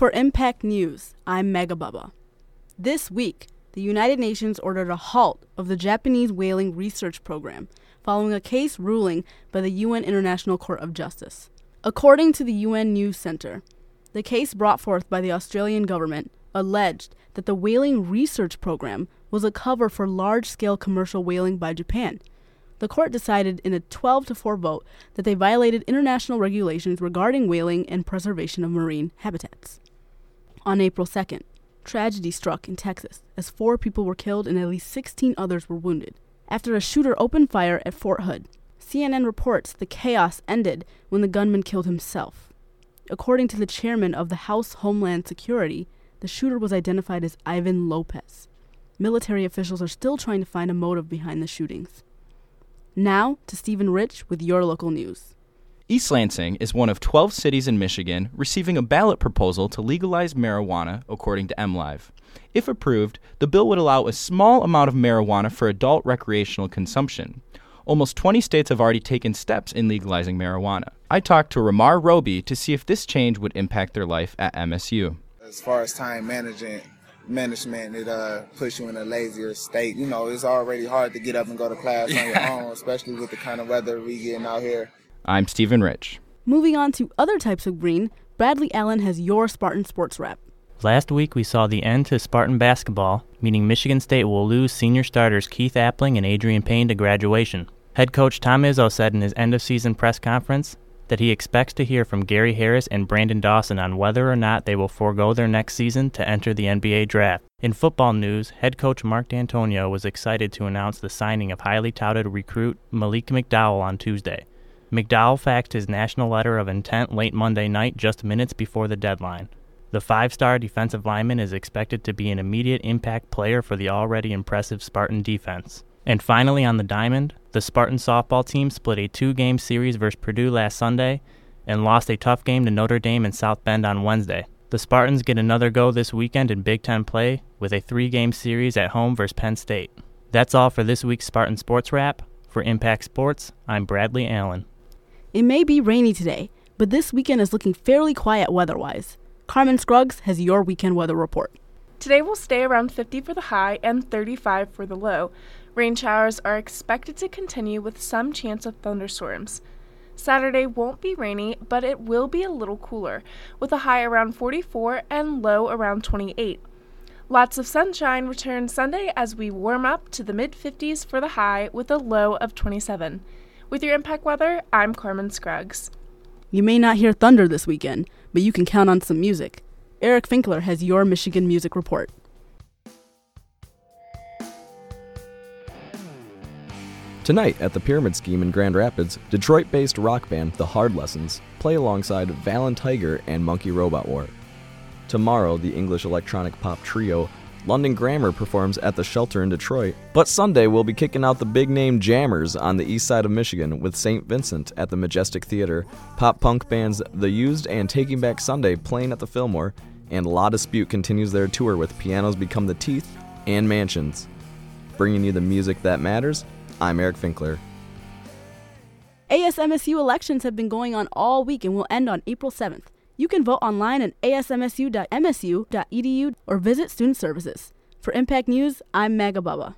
For Impact News, I'm Mega Bubba. This week, the United Nations ordered a halt of the Japanese whaling research program following a case ruling by the UN International Court of Justice. According to the UN News Center, the case brought forth by the Australian government alleged that the whaling research program was a cover for large scale commercial whaling by Japan. The court decided in a 12 to 4 vote that they violated international regulations regarding whaling and preservation of marine habitats. On April 2nd, tragedy struck in Texas as four people were killed and at least 16 others were wounded after a shooter opened fire at Fort Hood. CNN reports the chaos ended when the gunman killed himself. According to the chairman of the House Homeland Security, the shooter was identified as Ivan Lopez. Military officials are still trying to find a motive behind the shootings. Now to Stephen Rich with your local news. East Lansing is one of 12 cities in Michigan receiving a ballot proposal to legalize marijuana, according to MLive. If approved, the bill would allow a small amount of marijuana for adult recreational consumption. Almost 20 states have already taken steps in legalizing marijuana. I talked to Ramar Roby to see if this change would impact their life at MSU. As far as time management, management, it uh, puts you in a lazier state. You know, it's already hard to get up and go to class on your own, especially with the kind of weather we getting out here. I'm Stephen Rich. Moving on to other types of green, Bradley Allen has your Spartan Sports Wrap. Last week, we saw the end to Spartan basketball, meaning Michigan State will lose senior starters Keith Appling and Adreian Payne to graduation. Head coach Tom Izzo said in his end of season press conference that he expects to hear from Gary Harris and Branden Dawson on whether or not they will forego their next season to enter the NBA draft. In football news, head coach Mark Dantonio was excited to announce the signing of highly touted recruit Malik McDowell on Tuesday. McDowell faxed his national letter of intent late Monday night just minutes before the deadline. The five star defensive lineman is expected to be an immediate impact player for the already impressive Spartan defense. And finally, on the diamond, the Spartan softball team split a two game series versus Purdue last Sunday and lost a tough game to Notre Dame in South Bend on Wednesday. The Spartans get another go this weekend in Big Ten play with a three game series at home versus Penn State. That's all for this week's Spartan Sports Wrap. For Impact Sports, I'm Bradley Allen. It may be rainy today, but this weekend is looking fairly quiet weather wise. Carmen Scruggs has your weekend weather report. Today will stay around 50 for the high and 35 for the low. Rain showers are expected to continue with some chance of thunderstorms. Saturday won't be rainy, but it will be a little cooler, with a high around 44 and low around 28. Lots of sunshine returns Sunday as we warm up to the mid 50s for the high with a low of 27. With your impact weather, I'm Carmen Scruggs. You may not hear thunder this weekend, but you can count on some music. Eric Finkler has your Michigan Music Report. Tonight at the Pyramid Scheme in Grand Rapids, Detroit based rock band The Hard Lessons play alongside Valen Tiger and Monkey Robot War. Tomorrow, the English electronic pop trio London Grammar performs at the Shelter in Detroit. But Sunday, we'll be kicking out the big name Jammers on the east side of Michigan with St. Vincent at the Majestic Theater, pop punk bands The Used and Taking Back Sunday playing at the Fillmore, and La Dispute continues their tour with Pianos Become the Teeth and Mansions. Bringing you the music that matters, I'm Eric Finkler. ASMSU elections have been going on all week and will end on April 7th. You can vote online at asmsu.msu.edu or visit Student Services. For Impact News, I'm Maga Bubba.